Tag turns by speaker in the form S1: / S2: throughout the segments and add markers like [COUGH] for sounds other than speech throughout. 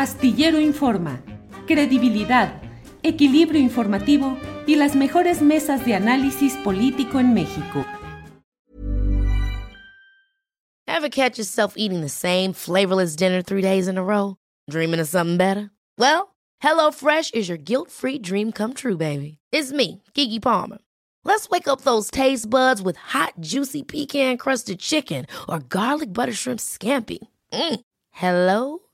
S1: Astillero Informa, credibilidad, equilibrio informativo y las mejores mesas de análisis político en México.
S2: Ever catch yourself eating the same flavorless dinner three days in a row? Dreaming of something better? Well, HelloFresh is your guilt-free dream come true, baby. It's me, Kiki Palmer. Let's wake up those taste buds with hot, juicy pecan-crusted chicken or garlic butter shrimp scampi. Mm. Hello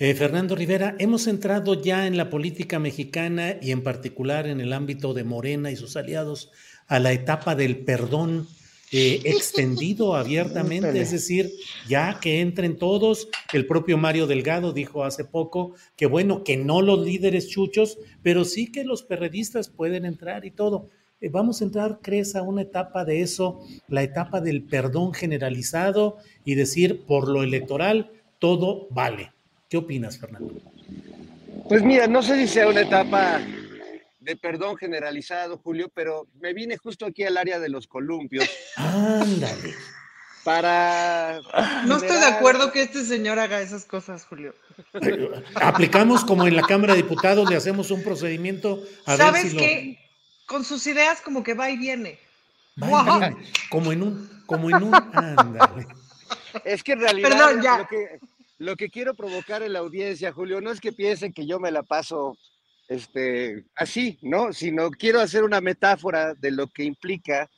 S3: Eh, Fernando Rivera, hemos entrado ya en la política mexicana y en particular en el ámbito de Morena y sus aliados a la etapa del perdón eh, extendido [LAUGHS] abiertamente, es decir, ya que entren todos, el propio Mario Delgado dijo hace poco que bueno, que no los líderes chuchos, pero sí que los perredistas pueden entrar y todo. Eh, vamos a entrar, crees, a una etapa de eso, la etapa del perdón generalizado y decir, por lo electoral, todo vale. ¿Qué opinas, Fernando?
S4: Pues mira, no sé si sea una etapa de perdón generalizado, Julio, pero me vine justo aquí al área de los columpios. [LAUGHS]
S3: Ándale.
S4: Para.
S5: No estoy de acuerdo que este señor haga esas cosas, Julio.
S3: Aplicamos como en la Cámara de Diputados, le hacemos un procedimiento a
S5: ¿Sabes
S3: ver si
S5: qué? Con sus ideas como que va y viene.
S3: lo... Va y viene, como en un, como en un, ándale.
S4: Es que en realidad
S5: Perdón, ya.
S4: Lo, que, lo que quiero provocar en la audiencia, Julio, no es que piensen que yo me la paso este, así, ¿no? Sino quiero hacer una metáfora de lo que implica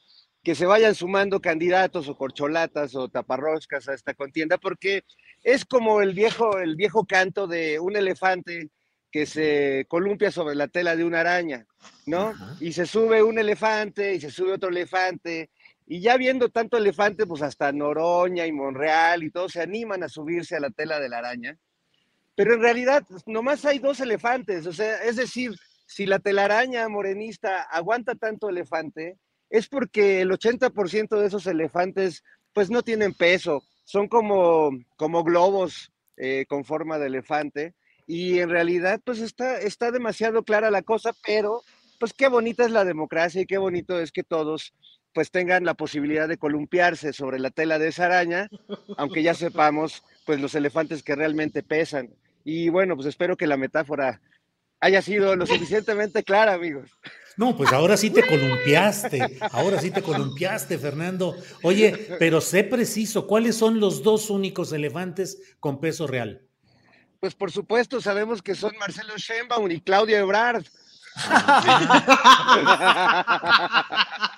S4: que se vayan sumando candidatos o corcholatas o taparroscas a esta contienda, porque es como el viejo, el viejo canto de un elefante que se columpia sobre la tela de una araña, ¿no?
S3: Ajá.
S4: Y se sube un elefante y se sube otro elefante, y ya viendo tanto elefante, pues hasta Noroña y Monreal y todos se animan a subirse a la tela de la araña. Pero en realidad, pues, nomás hay dos elefantes, o sea, es decir, si la telaraña morenista aguanta tanto elefante, es porque el 80% de esos elefantes, pues no tienen peso, son como, como globos eh, con forma de elefante, y en realidad, pues está, está demasiado clara la cosa, pero pues qué bonita es la democracia y qué bonito es que todos pues tengan la posibilidad de columpiarse sobre la tela de esa araña, aunque ya sepamos pues los elefantes que realmente pesan. Y bueno, pues espero que la metáfora haya sido lo suficientemente clara, amigos.
S3: No, pues ahora sí te columpiaste, ahora sí te columpiaste, Fernando. Oye, pero sé preciso, ¿cuáles son los dos únicos elefantes con peso real?
S4: Pues por supuesto sabemos que son Marcelo Sheinbaum y Claudia Ebrard. [LAUGHS]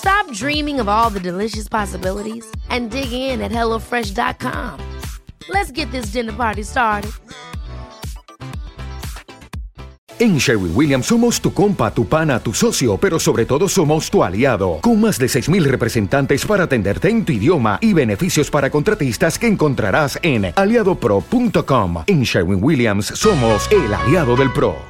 S2: Stop dreaming of all the delicious possibilities and dig in at HelloFresh.com. Let's get this dinner party started.
S6: En Sherwin Williams somos tu compa, tu pana, tu socio, pero sobre todo somos tu aliado, con más de 6.000 representantes para atenderte en tu idioma y beneficios para contratistas que encontrarás en aliadopro.com. En Sherwin Williams somos el aliado del PRO.